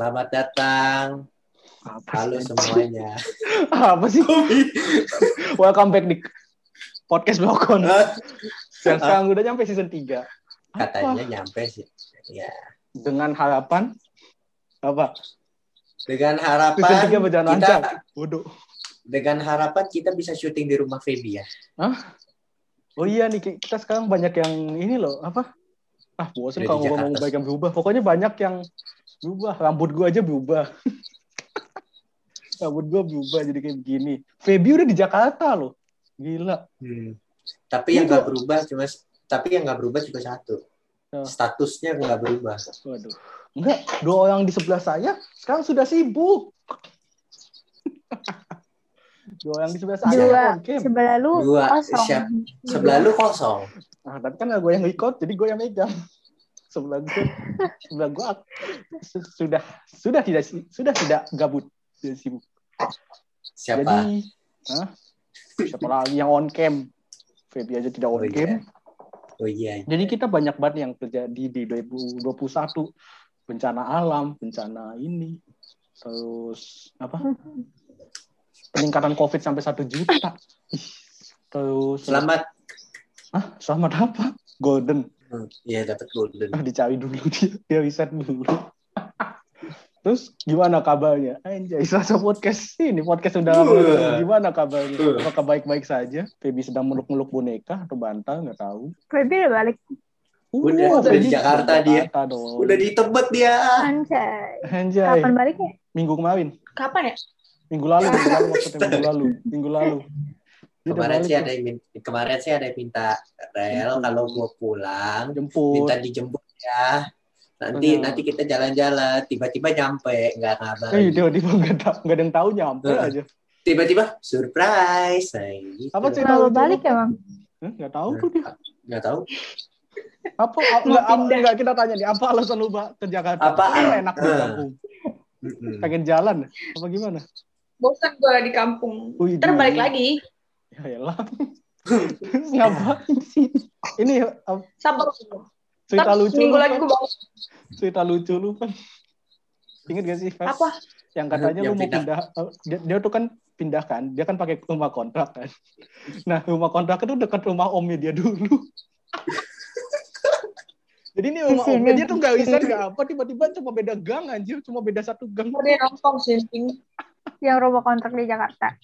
Selamat datang. Apa Halo sih? semuanya. Apa sih? Welcome back di podcast Blokon. Dan sekarang udah nyampe season 3. Katanya nyampe sih. Ya. Dengan harapan apa? Dengan Season harapan 3 berjalan kita lancar. Bodoh. dengan harapan kita bisa syuting di rumah Feby ya. Oh iya nih ki- kita sekarang banyak yang ini loh, apa? Ah, bosan kalau ngomong baik yang berubah. Pokoknya banyak yang berubah. Rambut gua aja berubah. Rambut gua berubah jadi kayak begini. Feby udah di Jakarta loh. Gila. Hmm. Tapi yang Itu- nggak berubah cuma tapi yang nggak berubah cuma satu. Oh. Statusnya nggak berubah. Waduh. Enggak, dua orang di sebelah saya sekarang sudah sibuk. dua orang di sebelah saya Dua cam. sebelah lu Dua, kosong. siap. Sebelah lu kosong. Nah, tapi kan gue yang record, jadi gue yang megang. Sebelah gue, sebelah gue su- sudah sudah tidak sudah tidak gabut, tidak sibuk. Siapa? Jadi, hah? siapa lagi yang on cam? Feby aja tidak on Oh, iya. cam. Oh iya. Jadi kita banyak banget yang terjadi di 2021 bencana alam, bencana ini, terus apa? Peningkatan COVID sampai satu juta. Terus Selamat. ah selamat apa? Golden. Hmm, Iya dapat golden. Ah, dicari dulu dia, dia riset dulu. Terus gimana kabarnya? Anjay, selasa podcast ini podcast udah lama. Wah. Gimana kabarnya? Apakah baik-baik saja? Feby sedang meluk-meluk boneka atau bantal? Nggak tahu. Feby udah balik Udah, udah di Jakarta di dia. Jakarta dong. Udah di Tebet dia. anjay. Anjay. Kapan baliknya? Minggu kemarin. Kapan ya? Minggu lalu, minggu lalu maksudnya minggu lalu. Minggu lalu. Kemarin sih ada yang min- kemarin sih ada yang minta rel kalau gua pulang jemput. minta dijemput ya. Nanti nanti kita jalan-jalan tiba-tiba nyampe nggak ngabarin. Eh, dia dia nggak tahu, nggak ada yang tahu nyampe Heeh. aja. Tiba-tiba surprise. Nah, gitu. Apa sih? Kenapa lucu balik lu? emang? Eh, Nggak tahu tuh dia. Nggak tahu. Apa? Nggak, nggak kita tanya nih. Apa alasan lu Pak, ke Jakarta? Apa? Enak di Eh. kampung. Pengen jalan? Apa gimana? bosan gue di kampung. Wih, Ntar gila. balik lagi. Ya elah. Ngapain sih? Ini uh, Sabar. cerita lucu seminggu lu lagi kan? gue balik. Cerita lucu lu kan? Ingat gak sih? Fes? Apa? Yang katanya Yang lu mau pindah. uh, dia, dia tuh kan pindah kan. Dia kan pakai rumah kontrak kan. Nah, rumah kontrak itu dekat rumah omnya dia dulu. Jadi ini rumah omnya dia tuh gak bisa gak apa tiba-tiba cuma beda gang anjir, cuma beda satu gang. Dia nongkrong sih. Yang rumah kontrak di Jakarta.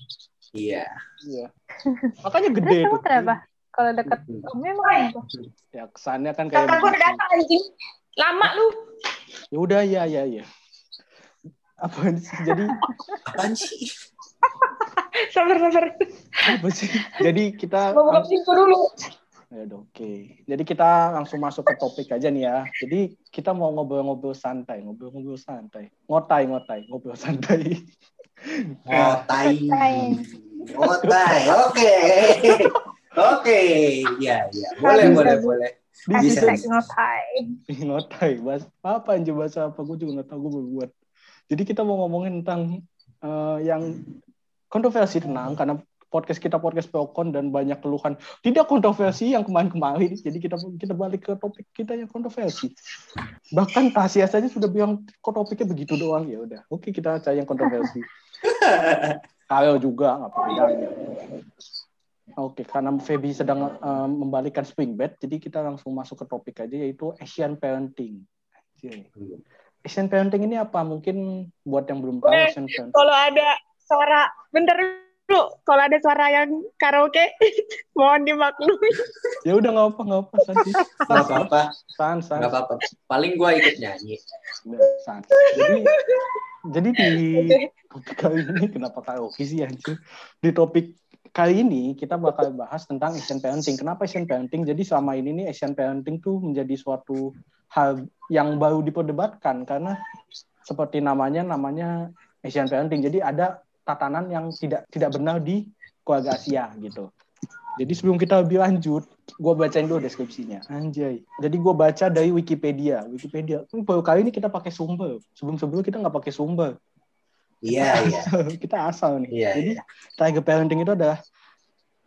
Iya. Iya. Makanya Terus gede kamu tuh. kenapa? Kalau deket Mm-mm. kamu emang kenapa? Ya kesannya kan kayak Kakak gue udah datang anjing. Lama lu. Ya udah ya ya ya. Apa sih? Jadi Apaan sih? Sabar, sabar. apa sih? Jadi kita Gue buka pintu dulu. Ya udah, oke. Jadi kita langsung masuk ke topik aja nih ya. Jadi kita mau ngobrol-ngobrol santai, ngobrol-ngobrol santai. Ngotai, ngotai, ngobrol santai. Ngotai. Ngotai. Oke. Oke. Ya, ya. Boleh, boleh, boleh. Di Bisa, ngotai. ngotai, bahas apa anjir bahasa apa? Gue juga nggak tahu gue belum buat. Jadi kita mau ngomongin tentang eh, yang kontroversi tenang karena podcast kita podcast Procon dan banyak keluhan tidak kontroversi yang kemarin-kemarin. Jadi kita kita balik ke topik kita yang kontroversi. Bahkan Tasya saja sudah bilang kok topiknya begitu doang ya udah. Oke kita cari yang kontroversi. Kyle juga nggak apa bedanya. Oke, karena Feby sedang eh, membalikkan swing bet, jadi kita langsung masuk ke topik aja yaitu Asian parenting. Anjay. Asian parenting ini apa? Mungkin buat yang belum tahu Asian parenting. Kalau ada suara, bentar dulu. Kalau ada suara yang karaoke, mohon dimaklumi. Ya udah nggak apa nggak apa san sih. Nggak apa-apa. san san Nggak apa-apa. Paling gua ikut nyanyi. San. Jadi jadi di topik kali ini kenapa karaoke sih anjir? Di topik kali ini kita bakal bahas tentang Asian parenting. Kenapa Asian parenting? Jadi selama ini nih Asian parenting tuh menjadi suatu hal yang baru diperdebatkan karena seperti namanya namanya Asian parenting. Jadi ada tatanan yang tidak tidak benar di keluarga Asia gitu. Jadi sebelum kita lebih lanjut, gue bacain dulu deskripsinya. Anjay. Jadi gue baca dari Wikipedia. Wikipedia. Ini baru kali ini kita pakai sumber. Sebelum-sebelum kita nggak pakai sumber. Iya, iya. kita asal nih. Iya, Jadi iya. tiger parenting itu adalah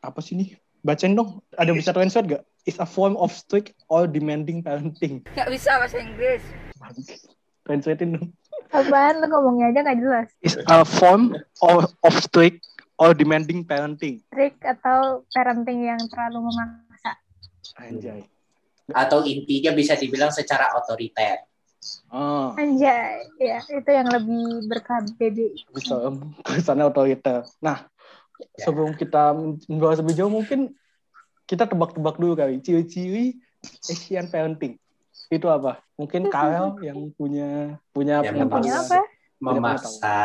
apa sih nih? Bacain dong. Ada bisa translate gak? It's a form of strict or demanding parenting. Nggak bisa bahasa Inggris. Translatein dong. Apaan lu ngomongnya aja nggak jelas. Is a form of, of strict or demanding parenting. Trik atau parenting yang terlalu memaksa. Anjay. Atau intinya bisa dibilang secara otoriter. Ah, Anjay, ya itu yang lebih berKBBI. bisa kesannya otoriter. Nah, Ya. sebelum kita membahas lebih jauh mungkin kita tebak-tebak dulu kali ciri-ciri Asian parenting. Itu apa? Mungkin Karel yang punya punya Ya, Yang punya apa? Memaksa.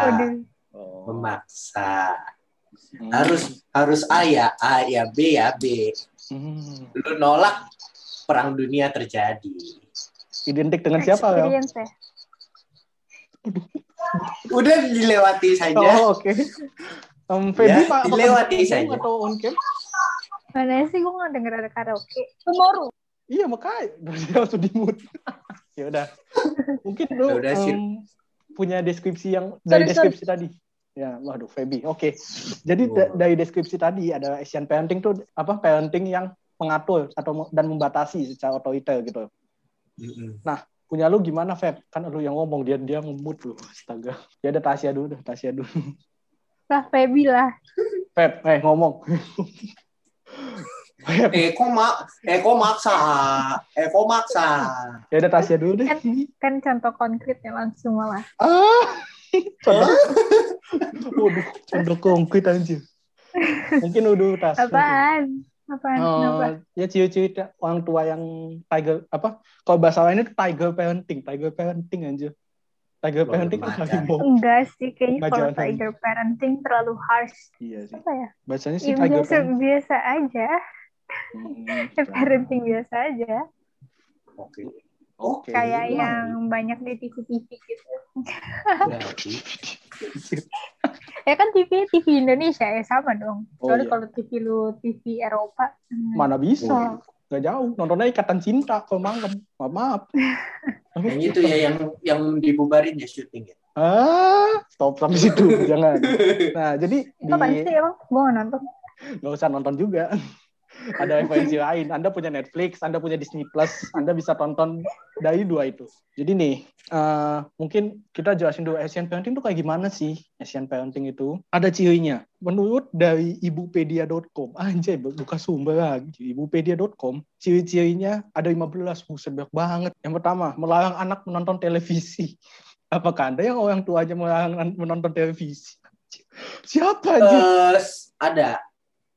Oh. memaksa. Hmm. Harus harus A ya A ya B ya B. Hmm. Lu nolak perang dunia terjadi. Identik dengan siapa ya? Udah dilewati saja. Oh, oke. Um, Feby Ya, Pak, dilewati saja. atau on cam? Mana sih gue nggak denger ada karaoke. Tomorrow. Iya makanya berarti langsung di mute. ya udah. Mungkin lu Ya udah, um, punya deskripsi yang dari Sorry, deskripsi tadi. Ya, waduh Feby. Oke. Jadi da- Wow. dari deskripsi tadi ada Asian parenting tuh apa parenting yang mengatur atau dan membatasi secara otoriter gitu. Mm-mm. Punya lu gimana, Feb? Kan lu yang ngomong dia dia ngemut lu. Astaga. Ya ada Tasya dulu, dah, Tasya dulu. Lah Feby lah. Feb, eh ngomong. Feb, Eh kok mak eh kok maksa? Eh kok maksa? ya ada Tasya dulu deh. Kan contoh konkretnya langsung malah. Ah. Waduh, contoh konkret anjir. Mungkin udah tas. Apaan? Apaan? Kenapa? Oh, ya ciri-ciri orang tua yang tiger apa? Kalau bahasa lainnya itu tiger parenting, tiger parenting anjir. Tiger parenting kan macan. harimau. Enggak sih, kayaknya kalau tiger parenting terlalu harsh. Iya sih. Apa ya? Bahasanya sih Ya, tiger biasa, parenting. biasa aja. Hmm, Ya, parenting biasa aja. Oke. Oke. Kayak Iya. yang banyak di TV-TV gitu. Berarti Ya kan TV TV Indonesia ya sama dong. Oh, Soalnya iya. kalau TV lu TV Eropa. hmm, Mana bisa? Oh. Nggak jauh. Nontonnya ikatan cinta kalau malam. Maaf, maaf. yang itu ya yang yang dibubarin ya syuting ya. Ah, stop sampai situ. Jangan. Nah, jadi Itu di sih emang? Gue nggak nonton. nggak usah nonton juga. Ada referensi lain. Anda punya Netflix, Anda punya Disney Plus, Anda bisa tonton dari dua itu. Jadi nih, eh, mungkin kita jelasin dulu Asian parenting itu kayak gimana sih? Asian parenting itu ada cirinya. Menurut dari ibupedia.com, anjay buka sumber lagi. Ibupedia.com, ciri-cirinya ada 15, buset banyak banget. Yang pertama, melarang anak menonton televisi. Apakah Anda yang orang tua aja melarang menonton televisi? Siapa aja? Ada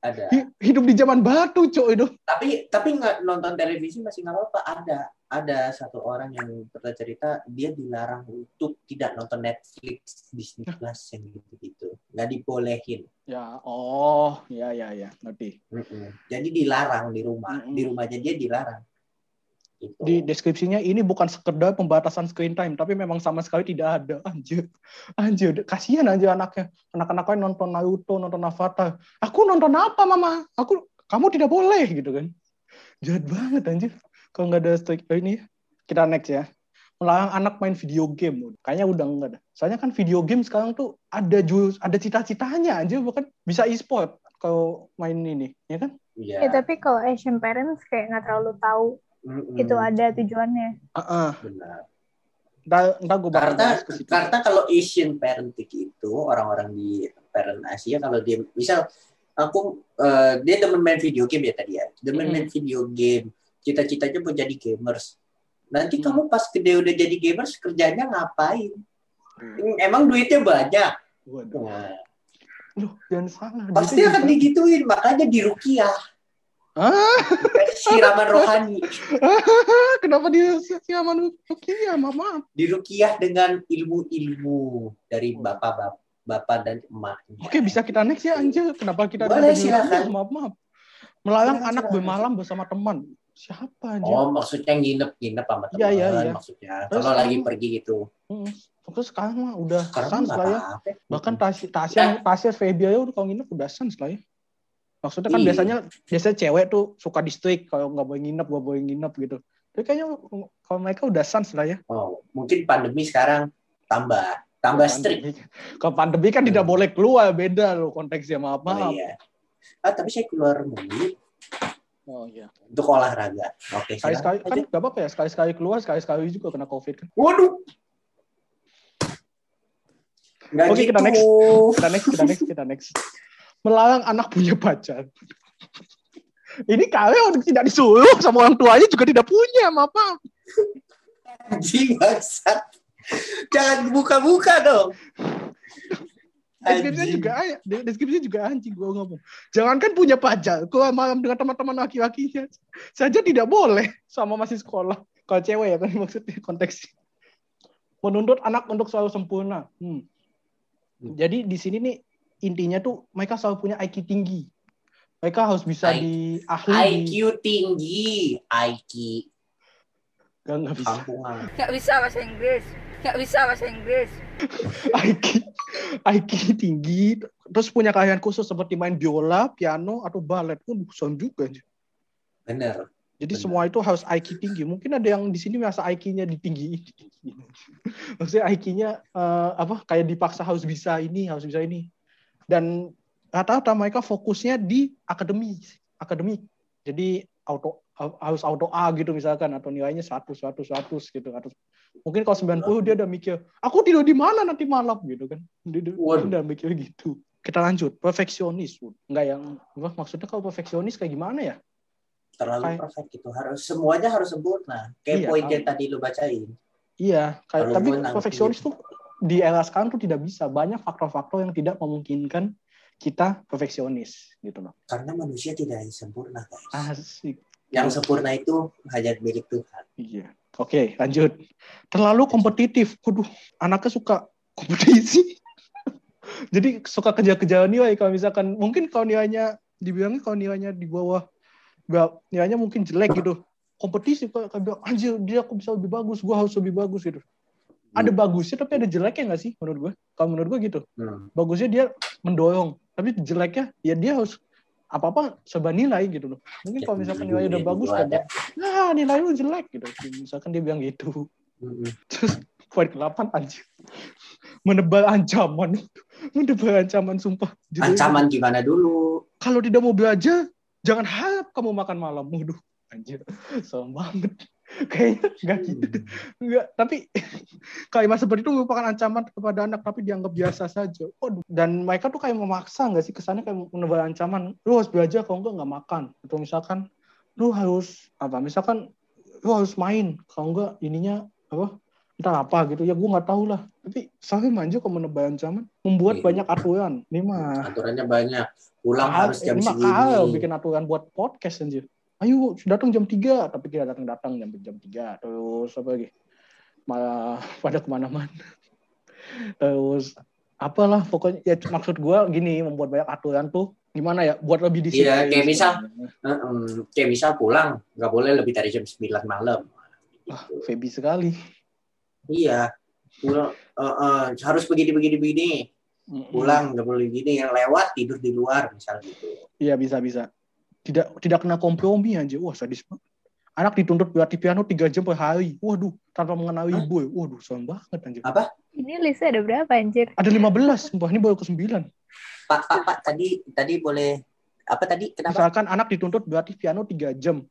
ada. Hidup di zaman batu, cok itu. Tapi tapi nggak nonton televisi masih nggak apa-apa. Ada ada satu orang yang pernah cerita dia dilarang untuk tidak nonton Netflix, Disney Plus yang gitu-gitu. Nggak dibolehin. Ya, oh, ya, ya, ya, ngerti. Mm-mm. Jadi dilarang di rumah. Mm-mm. Di rumahnya dia dilarang. Gitu. Di deskripsinya ini bukan sekedar pembatasan screen time, tapi memang sama sekali tidak ada. Anjir, anjir, kasihan aja anaknya. Anak-anaknya nonton Naruto, nonton Avatar. Aku nonton apa, mama? Aku, kamu tidak boleh, gitu kan. Jahat banget, anjir. Kalau nggak ada strike eh, ini, kita next ya. Melarang anak main video game. Kayaknya udah enggak ada. Soalnya kan video game sekarang tuh ada jurus, ada cita-citanya anjir, bahkan bisa e-sport kalau main ini, ya kan? Iya. Ya tapi kalau Asian parents kayak nggak terlalu tahu Mm-mm. itu ada tujuannya. Heeh. Benar. Ntar, ntar gue bakal Karena bahas ke situ. karena kalau Asian parenting itu orang-orang di parent Asia kalau dia misal aku eh, dia demen main video game ya tadi ya demen Hmm. main video game cita-citanya mau jadi gamers nanti Hmm. kamu pas gede udah jadi gamers kerjanya ngapain emang duitnya banyak Waduh. Nah, Loh, jangan salah. pasti akan digituin makanya di rukiah Ah, siraman rohani kenapa dia siaman Oke, ya maaf, maaf. di rukiah dengan ilmu-ilmu dari bapak-bapak bapak dan emaknya Oke, bisa kita next ya, anjir. Kenapa kita Boleh, silakan. Maaf, maaf. Melarang Silakan, anak silakan. bermalam bersama teman. Siapa anjir? Oh, maksudnya nginep-nginep sama teman Iya, iya, iya. maksudnya. Terus Kalau lagi pergi gitu. Hmm. Terus sekarang mah udah Sekarang sans lah ya. Bahkan Tasya, Tasya, Tasya Febia ya udah kalau nginep udah sans lah ya. Maksudnya kan Iya. biasanya biasanya cewek tuh suka di kalau nggak boleh nginep, nggak boleh nginep gitu. Tapi kayaknya kalau mereka udah sans lah ya. Oh, mungkin pandemi sekarang tambah tambah strict. Kalau pandemi kan tidak boleh keluar, beda loh konteksnya. Maaf, Oh, maaf. iya. Ah, tapi saya keluar negeri Oh iya. untuk olahraga. Oke, Sekali-sekali silakan kan aja. nggak apa-apa ya, sekali-sekali keluar, sekali-sekali juga kena covid kan. Waduh. Nggak Oke, gitu. kita next. Kita next, kita next, kita next. Melarang anak punya pacar. Ini kalian tidak disuruh sama orang tuanya juga tidak punya, maaf. Anjing bangsat. Jangan buka-buka dong. Deskripsinya juga deskripsinya juga anjing gua ngomong. Jangankan punya pacar, keluar malam dengan teman-teman laki-lakinya saja tidak boleh sama masih sekolah. Kalau cewek ya kan maksudnya konteksnya. Menuntut anak untuk selalu sempurna. Hmm. Jadi di sini nih intinya tuh mereka selalu punya IQ tinggi. Mereka harus bisa I- di ahli. IQ tinggi, IQ Gak, nggak bisa. kampungan. Nggak bisa bahasa Inggris. Nggak bisa bahasa Inggris. IQ, IQ tinggi. Terus punya keahlian khusus seperti main biola, piano, atau balet. Pun sound juga. Bener. Jadi Benar. semua itu harus IQ tinggi. Mungkin ada yang di sini merasa IQ-nya ditinggiin. Maksudnya IQ-nya eh, apa? Kayak dipaksa harus bisa ini, harus bisa ini. Dan rata-rata mereka fokusnya di akademi, akademik. Jadi auto harus auto A gitu misalkan atau nilainya 100 100 100 gitu atau mungkin kalau 90 dia udah mikir aku tidur di mana nanti malam gitu kan dia, udah mikir gitu kita lanjut perfeksionis enggak yang apa, maksudnya kalau perfeksionis kayak gimana ya Terlalu Kayak- perfect gitu. Harus semuanya harus sempurna. Kayak Iya, poin yang tadi lu bacain. Iya, kayak tapi perfeksionis tuh di era sekarang tuh tidak bisa. Banyak faktor-faktor yang tidak memungkinkan kita perfeksionis gitu loh. Karena manusia tidak sempurna, guys. Asik. Yang sempurna itu hajat milik Tuhan. Iya. Oke, lanjut. Terlalu kompetitif. Waduh, anaknya suka kompetisi. Jadi suka kejar-kejaran nilai kalau misalkan mungkin kalau nilainya dibilangnya kalau nilainya di bawah nilainya mungkin jelek gitu. Kompetisi kayak kayak bilang anjir dia aku bisa lebih bagus, gua harus lebih bagus gitu. Ada bagusnya tapi ada jeleknya nggak sih menurut gue? Kalau menurut gue gitu. Hmm. bagusnya dia mendorong tapi jeleknya ya dia harus apa apa serba nilai gitu loh mungkin kalau misalkan nilainya udah Gitu bagus ada. kan nah nilai lu jelek gitu misalkan dia bilang gitu Hmm. terus poin ke-8 anjir menebal ancaman menebal ancaman sumpah Judulnya, Ancaman gimana dulu? kalau tidak mau belajar jangan harap kamu makan malam waduh anjir serem banget kayaknya enggak gitu enggak tapi kalimat seperti itu merupakan ancaman kepada anak tapi dianggap biasa saja. Waduh. Dan mereka tuh kayak memaksa nggak sih kesannya kayak menebal ancaman? Lu harus belajar kalau enggak nggak makan. Atau misalkan lu harus apa misalkan lu harus main kalau enggak ininya apa entah apa gitu. Ya gue nggak tahu lah. Tapi saya manja kalau menebal ancaman membuat Iya. banyak aturan. Ini mah Aturannya banyak. Pulang harus jam ini mah segini. bikin aturan buat podcast anjir. Ayo datang jam 3, tapi kita datang-datang jam jam 3. Terus apa lagi? Malah pada ke mana-mana. Terus apalah pokoknya ya maksud gua gini membuat banyak aturan tuh gimana ya buat lebih disiplin. Iya, kayak misal- Heeh. Kayak misal pulang nggak boleh lebih dari jam 9 malam. Gitu. Feby sekali. Iya. Pulang eh, eh, harus begini begini begini. Pulang nggak boleh begini. Yang lewat tidur di luar misal gitu. Iya bisa bisa. Tidak tidak kena kompromi anjir. Wah sadis banget. Anak dituntut berlatih piano 3 jam per hari. Waduh, tanpa mengenali Hah? boy. Waduh, serem banget anjir. Ini listnya ada berapa anjir? Ada 15, sumpah ini baru ke 9. Pak, pak, pak, tadi tadi boleh apa tadi? Kenapa? Misalkan anak dituntut berlatih piano 3 jam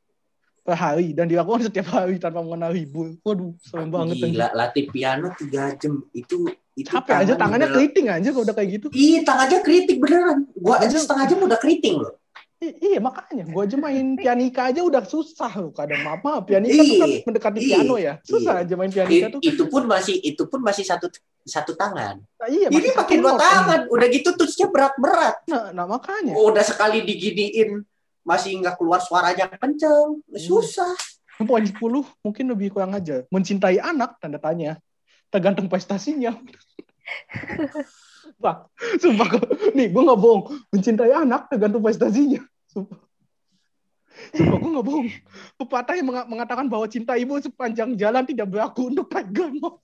per hari dan dilakukan setiap hari tanpa mengenal ibu. Waduh, serem banget anjir. Gila, latih piano 3 jam itu itu Capek aja tangan tangannya udah- keriting aja kalau udah kayak gitu. Ih, tangannya kritik beneran. Gua aja setengah jam udah keriting loh. I- iya makanya, gua aja main pianika aja udah susah loh. Kadang maaf, maaf pianika tuh kan Iya. mendekati Iya. piano ya. Susah Iya. aja main I- pianika tuh. itu pun masih itu pun masih satu satu tangan. Nah, iya, Ini masih pakai dua tangan. Udah gitu touch-nya berat-berat. Nah, nah makanya. Udah sekali diginiin masih nggak keluar suaranya kenceng. Susah. Poin 10 mungkin lebih kurang aja. Mencintai anak, tanda tanya. Tergantung prestasinya. Sumpah, sumpah kok. Nih, gue gak bohong. Mencintai anak tergantung prestasinya. Sumpah. Sumpah, gue gak bohong. Pepatah yang menga- mengatakan bahwa cinta ibu sepanjang jalan tidak berlaku untuk agama.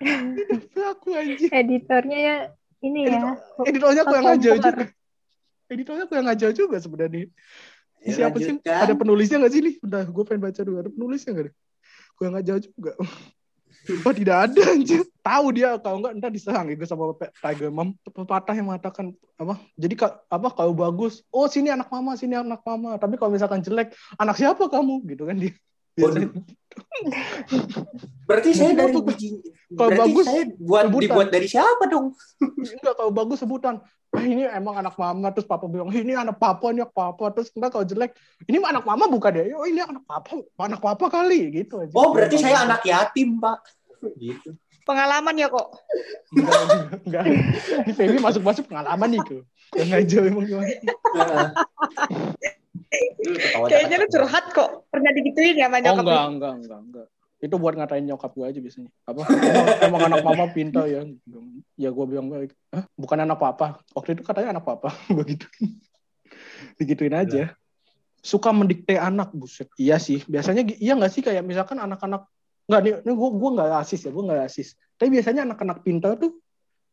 tidak berlaku, anjir. Editornya ya ini ya. Editornya kurang Kompor. ajar juga. Editornya kurang ajar juga sebenarnya. Ya, Siapa sih? Ada penulisnya nggak sih nih? Udah, gue pengen baca dulu. Ada penulisnya nggak? deh? Gue nggak jauh juga. Oh tidak ada anjir. Tahu dia kalau nggak ntar diserang itu sama Tiger Mom. Pepatah yang mengatakan apa? Jadi apa kalau bagus, oh sini anak mama, sini anak mama. Tapi kalau misalkan jelek, anak siapa kamu? Gitu kan dia. Biasanya Berarti saya dari Kalau biji. kalau Berarti bagus, saya buat sebutan. dibuat dari siapa dong? enggak kalau bagus sebutan. Ah, ini emang anak mama terus papa bilang ini anak papa ini anak papa terus enggak kalau jelek ini mah anak mama bukan ya oh ini anak papa anak papa kali gitu aja Oh, berarti saya anak yatim, Pak. Gitu. Pengalaman ya kok. enggak enggak ini Feby masuk masuk pengalaman nih tuh yang aja emang gimana Kayaknya lu cakap. curhat kok. Pernah digituin ya sama oh nyokap enggak lu? enggak enggak enggak itu buat ngatain nyokap gue aja biasanya. Apa? Emang, emang anak mama pintar ya. Ya gue bilang baik Hah? bukan anak papa. Waktu itu katanya anak papa begitu. Digituin aja. Suka mendikte anak buset. Iya sih biasanya iya nggak sih? Kayak misalkan anak-anak nggak nih, nih gue gue nggak asis ya gue nggak asis tapi biasanya anak-anak pintar tuh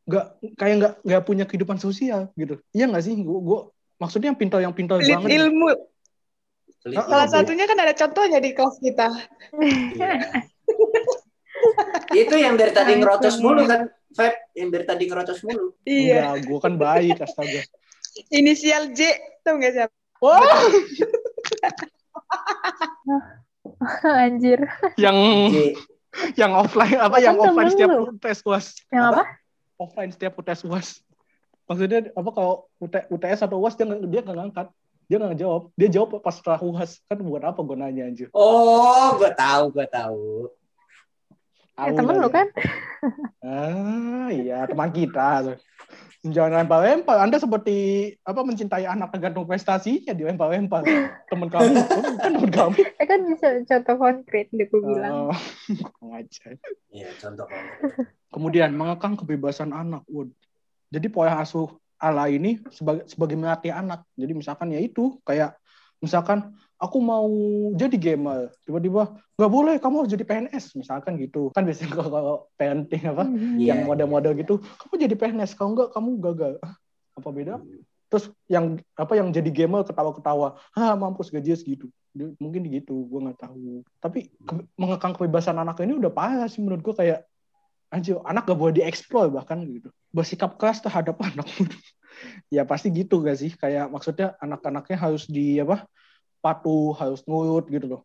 nggak kayak nggak nggak punya kehidupan sosial gitu. Iya nggak sih? Gue gue maksudnya yang pintar yang pintar Pelit banget ilmu. Pelit Ah, Salah ilmu. satunya kan ada contohnya di kelas kita. Iya. Itu yang dari tadi ngerocos mulu kan, Feb? Yang dari tadi ngerocos mulu. Iya. Enggak, gue kan baik astaga Inisial J. Tahu nggak siapa? wah Anjir. yang J. yang offline apa yang offline setiap lu. tes uas Yang apa? offline setiap tes uas maksudnya apa kalau UT, UTS atau uas dia nggak- dia nggak ngangkat dia nggak jawab dia jawab pas setelah uas kan buat apa gue nanya anjir Oh, gue tahu, gue tahu. Ya, temen lu kan? ah iya teman kita jangan lempar-lempar anda seperti apa mencintai anak tergantung prestasinya dilempar-lempar teman kamu kan teman kamu Eh kan bisa contoh konkret deh gue bilang. Oh, ngajar Iya, contoh konkret. Kemudian mengekang kebebasan anak. Waduh. Jadi pola asuh ala ini sebagai sebagai melatih anak. Jadi misalkan ya itu kayak misalkan aku mau jadi gamer, tiba-tiba nggak boleh, kamu harus jadi PNS, misalkan gitu. Kan biasanya kalau, parenting apa, Hmm. Iya. yang model-model gitu, kamu jadi PNS, kalau nggak kamu gagal. Apa beda? Terus yang apa yang jadi gamer ketawa-ketawa, ah mampus gajinya segitu. Mungkin gitu, gue nggak tahu. Tapi ke- mengekang kebebasan anak ini udah parah sih menurut gue kayak anjir anak gak boleh dieksplor bahkan gitu. Bersikap keras terhadap anak ya pasti gitu gak sih? Kayak maksudnya anak-anaknya harus di apa patuh harus nurut gitu loh.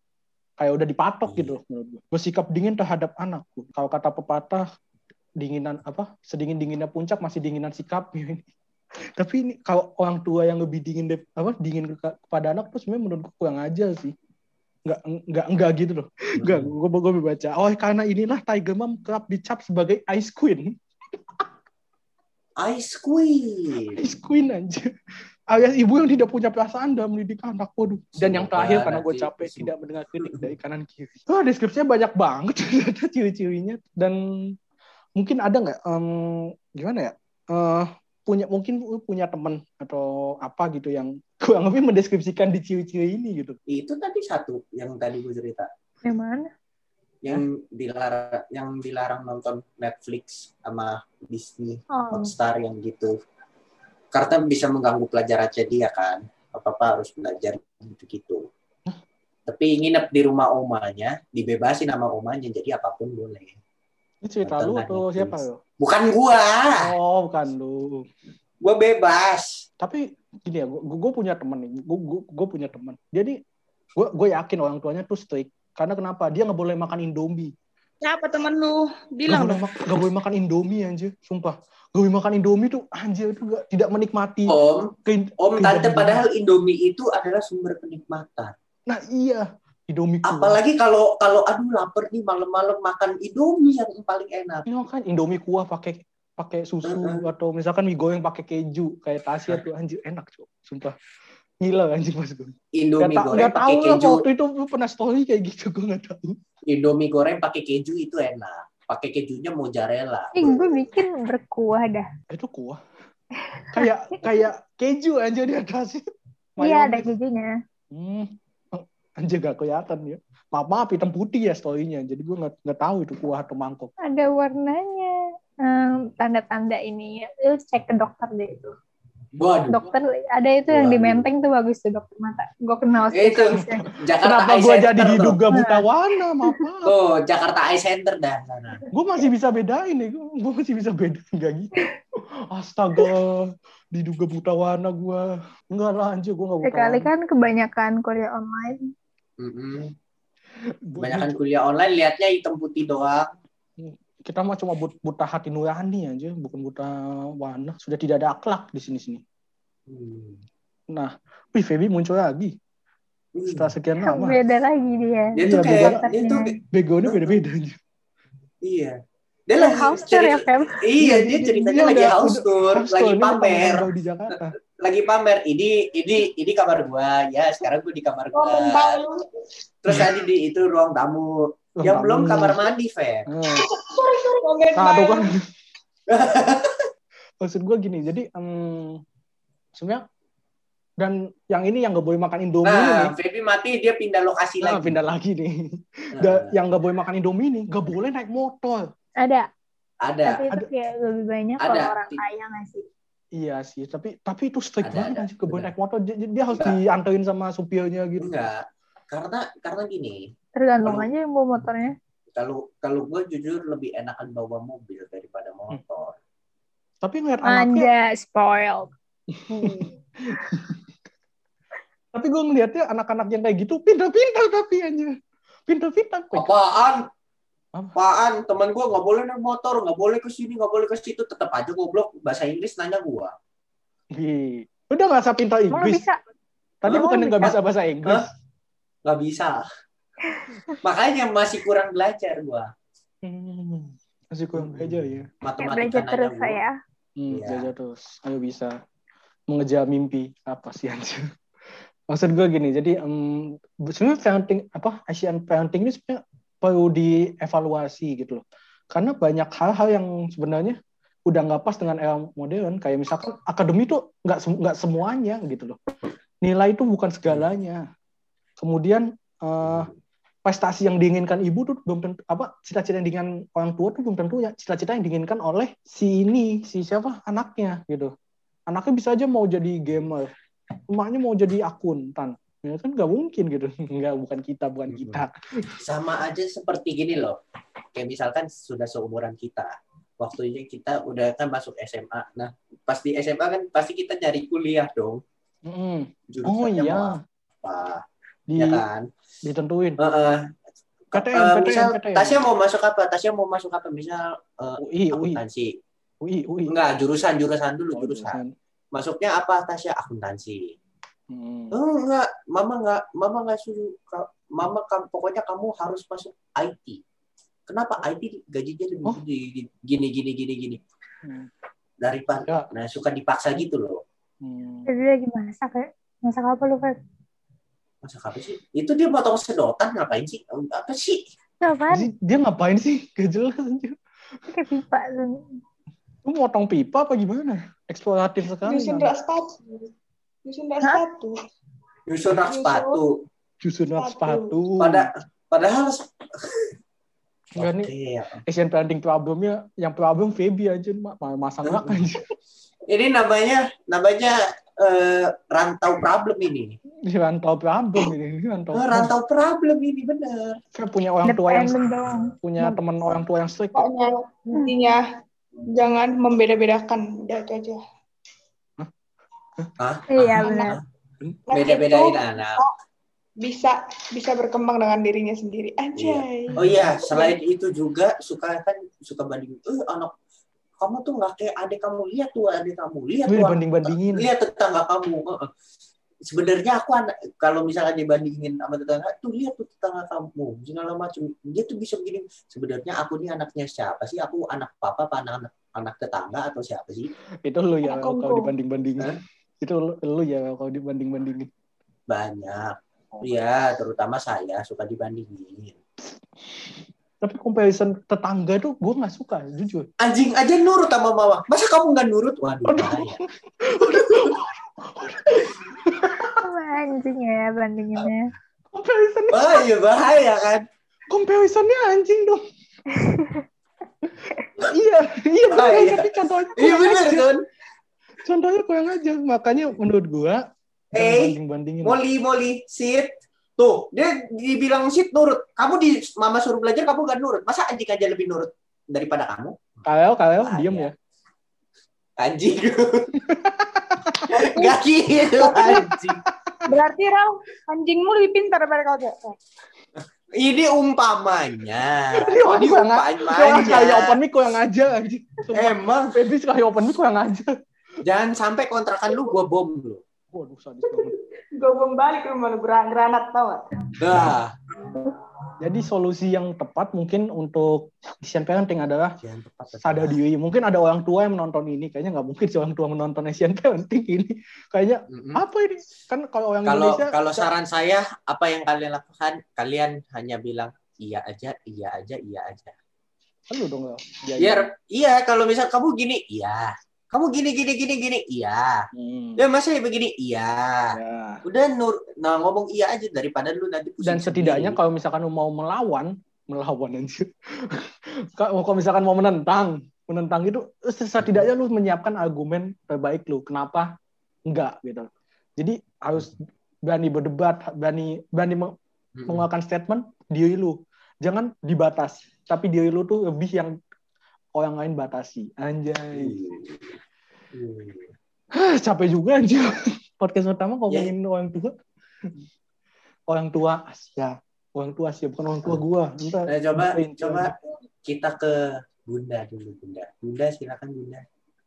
Kayak udah dipatok gitu loh menurut gue bersikap dingin terhadap anak kalau kata pepatah dinginan apa sedingin dinginnya puncak masih dinginan sikap tapi ini kalau orang tua yang lebih dingin apa dingin ke- kepada anak tuh sebenarnya menurut gue kurang aja sih nggak nggak nggak gitu loh. Nggak gue gue baca. Oh karena inilah Tiger Mom kerap dicap sebagai Ice Queen. Ice Queen. Ice Queen aja alias ibu yang tidak punya perasaan dalam mendidik anak. Waduh. Dan yang Semoga terakhir karena gue capek tidak mendengar kritik dari kanan kiri. Wah deskripsinya banyak banget. Ciri-cirinya. Dan mungkin ada nggak? Em, gimana ya? Eh, punya mungkin lu punya teman atau apa gitu yang kurang lebih mendeskripsikan di ciri-ciri ini gitu Itu tadi satu yang tadi gue cerita. Yang mana? Yang dilarang yang dilarang nonton Netflix sama Disney Oh. Hotstar yang gitu. Karena bisa mengganggu pelajaran dia kan. Apa-apa harus belajar gitu-gitu. Tapi nginep di rumah omanya, dibebasin sama omanya, jadi apa pun boleh. ini cerita lu atau Netflix. siapa lo Bukan gua, oh bukan lu. Gua bebas. tapi gini ya gue punya temen nih. Gue punya temen. Jadi gue gue yakin orang tuanya tuh strict. Karena kenapa? Dia nggak boleh makan indomie. Siapa temen lu? Bilang boleh, dong. mak- nggak boleh makan indomie anjir. Sumpah. Nggak boleh makan indomie tuh anjir itu gak, tidak menikmati. Om, kein- om tante padahal Indomie itu adalah sumber kenikmatan. nah iya indomie kuah Apalagi kalau kalau aduh lapar nih malam-malam makan Indomie yang paling enak. Iya kan indomie kuah pakai pakai susu Heeh. atau misalkan mie goreng pakai keju kayak Tasya tuh anjir enak cuy sumpah gila anjir mas gue Indomie Gak, goreng gak tahu pakai lah keju. waktu itu lu pernah story kayak gitu gue gak tahu Indomie goreng pakai keju itu enak. Pakai kejunya mozzarella. Ih, gue bikin berkuah dah. itu kuah kayak kayak keju aja di atasnya Iya, ada kejunya. hmm. Anjir gak kelihatan ya maaf maaf hitam putih ya storynya jadi gue nggak nggak tahu itu kuah atau mangkok Ada warnanya. Em, tanda-tanda ini. Lu cek ke dokter deh itu. Waduh. Dokter ada itu yang di Waduh. Menteng tuh bagus tuh dokter mata. Gue kenal Eh, itu. Jakarta kenapa gue jadi tuh. diduga buta warna maaf maaf Tuh, Jakarta Eye Center dah sana. gue masih bisa bedain nih gue masih bisa bedain gak gitu astaga diduga buta warna gue enggak lah anjir gue gak buta Sekali kan kebanyakan kuliah online. Mm-mm. Kebanyakan kuliah online lihatnya hitam putih doang. kita mah cuma but- buta hati nurani aja, bukan buta warna. Sudah tidak ada akhlak di sini-sini. Hmm. Nah, wih Feby muncul lagi setelah sekian lama. Beda lagi dia. Dia tuh Iya, kayak beda. dia tuh Begonya beda-beda aja. iya. Dia lagi house tour ya, Feb? Iya, dia ceritanya Dia lagi house tour, lagi pamer, di Jakarta. Lagi pamer. Ini ini ini kamar gua. Ya, sekarang gua di kamar gua. Terus tadi di itu ruang tamu. Oh, Yang belum kamar mandi, Fer. Hmm. Sorry, sorry. Komen Satu kan. Maksud gue gini, jadi em, sebenarnya dan yang ini yang gak boleh makan Indomie Nah, nih. Feby mati dia pindah lokasi Nah, lagi. pindah lagi nih. Nah, Da- yang gak boleh makan Indomie nih, gak boleh naik motor. Ada. ada. Tapi itu Ada. kayak lebih banyak Ada. kalau orang kaya nggak sih? Iya sih, tapi tapi itu strict Ada, banget boleh Benar. naik motor. Dia, dia harus Enggak. dianterin sama supirnya gitu. Enggak. Karena karena gini, Tergantung Kalau- aja yang bawa motornya. kalau kalau gue jujur lebih enakan bawa mobil daripada motor. Tapi ngeliat anaknya, Anda spoiled. tapi gue ngeliatnya anak-anak yang kayak gitu pintar-pintar tapi aja. Pintar-pintar. Apaan? Apa? Apaan? Teman gue nggak boleh naik motor, nggak boleh ke sini, nggak boleh ke situ. Tetap aja goblok bahasa Inggris nanya gue. Udah gak usah pintar Inggris. bisa? Tadi bukan nggak bisa. bisa bahasa Inggris. Nggak bisa. Makanya masih kurang belajar gue. Hmm, masih kurang aja ya. Kayak Matematika belajar terus gua. saya. Hmm, Iya. belajar terus. Ayo bisa mengejar mimpi apa sih anjir? Maksud gue gini, jadi em, sebenarnya parenting apa Asian parenting ini sebenarnya perlu dievaluasi gitu loh. Karena banyak hal-hal yang sebenarnya udah nggak pas dengan era modern. Kayak misalkan akademi tuh nggak nggak semuanya gitu loh. Nilai itu bukan segalanya. Kemudian eh, prestasi yang diinginkan ibu tuh belum tentu apa cita-cita yang diinginkan orang tua tuh belum tentu ya cita-cita yang diinginkan oleh si ini si siapa anaknya gitu anaknya bisa aja mau jadi gamer emaknya mau jadi akuntan ya kan nggak mungkin gitu nggak bukan kita bukan kita Sama aja seperti gini loh. Kayak misalkan sudah seumuran kita. Waktunya kita udah kan masuk SMA. Nah, pas di SMA kan pasti kita nyari kuliah dong. Mm. Jurusannya oh iya apa, di ya kan? ditentuin Heeh. PTN Eh, PTN misal PTN Tasya mau masuk apa? Tasya mau masuk apa? Misal eh, UI akuntansi. UI UI Enggak, jurusan jurusan dulu Oh, jurusan. Masuknya apa Tasya? Akuntansi. Hmm. Oh, enggak, mama enggak, mama enggak suruh mama kamu pokoknya kamu harus masuk IT. Kenapa IT gajinya lebih Oh. gede, gini gini gini gini Hmm. daripada Ya. nah suka dipaksa gitu loh. Hmm. Jadi lagi masak ya? Masak apa lu, Feb? Masa apa sih? Itu dia potong sedotan ngapain sih? Apa sih? Jadi dia ngapain sih gak jelas anjir. Kayak pipa tuh. lu motong pipa apa gimana eksploratif sekali Nyusun Nanda. Nyusun rak sepatu. Nyusun rak Nyusun. sepatu. Susun rak sepatu Pada padahal Enggak nih ya. Asian parenting problemnya yang problem Feby aja ma- ma- masang rak aja Ini namanya namanya eh, rantau problem ini. Ini rantau problem ini rantau Oh, rantau problem ini bener. Saya punya orang tua yang punya teman orang tua yang strict Pokoknya intinya jangan membeda-bedakan. Udah itu aja. Hah? Iya, benar. Anak Beda-bedain itu anak. bisa bisa berkembang dengan dirinya sendiri. Anjay. Oh iya, selain itu juga suka kan suka banding. Eh anak kamu tuh nggak kayak adik kamu lihat tuh adik kamu lihat tuh dibanding-bandingin. lihat tetangga kamu. Heeh. Sebenarnya aku anak kalau misalnya dibandingin sama tetangga tuh lihat tuh tetangga kamu segala macam dia tuh bisa begini. Sebenarnya aku nih anaknya siapa sih? Aku anak papa apa anak anak tetangga atau siapa sih? itu lu ya kalau kongko. dibanding-bandingin Hah? Itu lu, lu ya kalau dibanding-bandingin Banyak. Iya, terutama saya suka dibandingin. tapi comparison tetangga tuh gue nggak suka jujur Anjing aja nurut sama mama. Masa kamu nggak nurut? Waduh, bahaya. Anjing ya bandinginnya. comparison Bahaya, bahaya kan? comparisonnya anjing dong iya iya Ah, iya. tapi contohnya Iya aja. kan? Contohnya kurang aja makanya menurut gua Eh, banding Molly, Molly, sit. Tuh, dia dibilang sit nurut. Kamu di mama suruh belajar, kamu gak nurut. Masa anjing aja lebih nurut daripada kamu? kalau kalau Ah, diem iya. ya Anjing. gak gitu, anjing. Berarti Rau, anjingmu lebih pintar daripada kau. Eh, Ini umpamanya. Ini umpamanya. sekali open mic kok yang aja anjing. Emang Feby sekali open mic kok yang aja. Jangan sampai kontrakan lu gua bom lu. Waduh sadis banget. Gue belum balik ke rumah lu geran- granat tau gak? Nah, Jadi solusi yang tepat mungkin untuk Asian Parenting adalah sadar diri. Mungkin ada orang tua yang menonton ini. Kayaknya nggak mungkin sih orang tua menonton Asian Parenting ini. Kayaknya Mm-mm. apa ini? Kan kalau orang Kalau Indonesia kalau saran saya apa yang kalian lakukan? Kalian hanya bilang iya aja, iya aja, iya aja. lu dong. Ya, Biar iya kalau misal kamu gini, iya. Kamu gini gini gini gini, iya. Hmm. Ya masa ya begini, iya. Ya. Udah nur, nah ngomong iya aja daripada lu nanti pusing Dan setidaknya sendiri. kalau misalkan lu mau melawan, melawan anjir. kalau kalau misalkan mau menentang, menentang itu setidaknya lu menyiapkan argumen terbaik lu. Kenapa enggak gitu. Jadi harus berani berdebat, berani berani meng- Mm-mm. mengeluarkan statement diri lu. Jangan dibatas, tapi diri lu tuh lebih yang orang lain batasi. Anjay. Hmm. Capek juga anjir. Podcast pertama Ya. ngomongin orang tua. Orang tua Asia. Orang tua Asia, bukan orang tua gua. Entar, Nah, coba entar- coba kita ke Bunda dulu Bunda. Bunda silakan Bunda.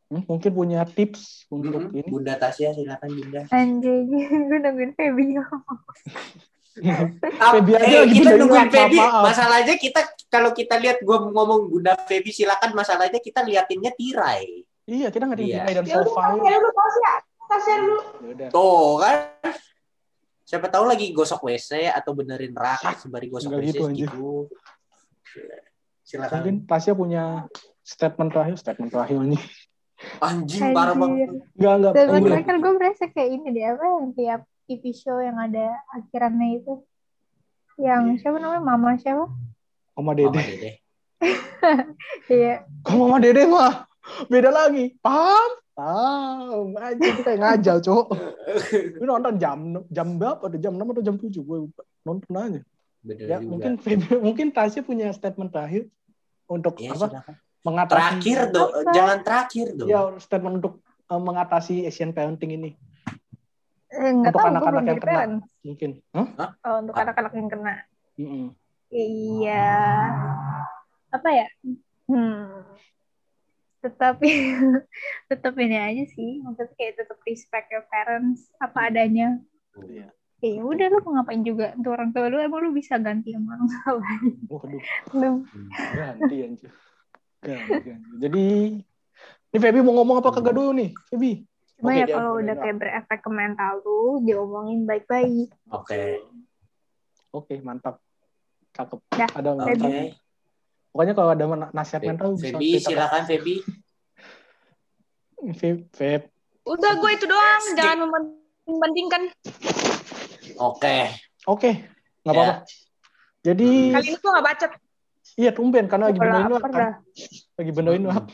Hmm, mungkin punya tips untuk Mm-mm. ini. Bunda Tasya silakan Bunda. Anjing, gue nungguin Feby. Feby aja eh, lagi kita nungguin maaf. Masalahnya kita kalau kita lihat gue ngomong Bunda Feby silakan masalahnya kita liatinnya tirai. Iya, kita nggak Iya. ada dan Ya udah, sofa. Dulu. Ya udah. Tuh kan. Siapa tahu lagi gosok WC atau benerin rak sembari gosok Enggak WC gitu, gitu. Silakan. Mungkin Tasya punya statement terakhir, statement terakhir ini. Anjing parah banget. Enggak, enggak. Enggak. terakhir gue berasa kayak ini deh, apa yang tiap TV show yang ada akhirannya itu. Yang siapa namanya? Mama siapa? Mama Mama Dede. Dede. Iya. Kalau Mama Dede mah beda lagi. Paham? Paham. Aja kayak ngajal, Cok. Gue nonton jam jam berapa? Ada jam 6 atau jam 7 gue nonton aja. Bener Ya, juga. mungkin mungkin Tasya punya statement terakhir untuk Ya, apa? silakan. Mengatasi Terakhir dong, jangan terakhir dong. Ya, statement untuk eh, mengatasi Asian parenting ini. Eh, Nggak Untuk tahu, gue anak-anak yang kena. Mungkin. Hah? Oh, untuk anak-anak yang kena. Mm-mm. Iya. Apa ya? Hmm. Tetap tetap ini aja sih. Maksudnya kayak tetap respect your parents apa adanya. Iya. Ya udah lu mau ngapain juga untuk orang tua lu emang lu bisa ganti sama orang tua lain. Waduh, Lu ganti anjir. Ganti, ganti. Jadi, ini Feby mau ngomong apa kagak dulu nih? Feby. Cuma Oke, ya kalau udah kayak berefek ke mental lu diomongin baik-baik. Oke. Oke, mantap. Cakep. Dah, Ada Oke. mantap. Pokoknya kalau ada nasihat Fe- mental bisa Feby cerita. silakan Feby. Feb, Feb. Udah gue itu doang. Jangan membandingkan. Oke. Oke, nggak apa-apa. Ya. Jadi, Kali ini gue gak bacot. iya tumben karena lagi benerin lapar kan. Lagi benerin lap.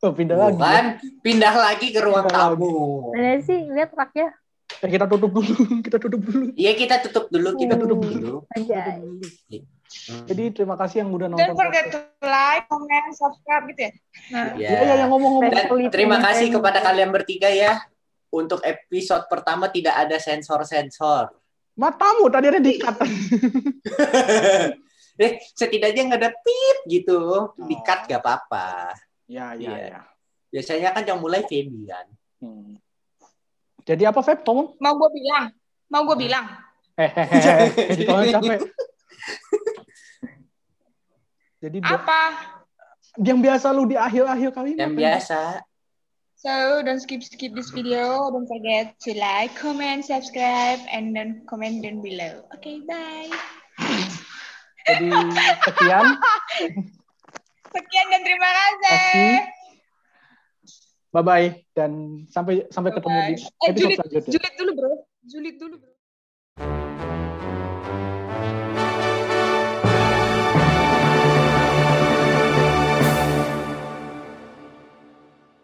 Oh, pindah lagi. Bukan, pindah lagi ke ruang Pindah tamu. Mana sih lihat raknya Eh, kita tutup dulu. kita tutup dulu. Iya kita tutup dulu, kita Hmm. tutup dulu. Hmm. Jadi terima kasih yang udah nonton. Don't forget to like, comment, subscribe gitu ya. Nah, Ya. Iya, iya, yang ngomong-ngomong. Dan Special terima kasih kepada kalian bertiga ya. Untuk episode pertama tidak ada sensor-sensor. Matamu tadi ada dikat. eh, setidaknya nggak ada pip gitu. Di-cut gak apa-apa. Ya, ya, Iya. ya. Biasanya kan yang mulai Feby kan. Hmm. Jadi apa, Feb? Ngomong? Mau gue bilang. Mau gue bilang. Hehehe. Jadi kalau capek. Jadi dia- Apa? yang biasa lu di akhir-akhir kali ini. Yang apa? biasa. So, don't skip skip this video. Don't forget to like, comment, subscribe, and then comment down below. Okay, bye. Jadi sekian. Sekian dan terima kasih. Bye bye dan sampai sampai ketemu di Bye. Eh, episode julid, selanjutnya. julid dulu bro. Julid dulu bro.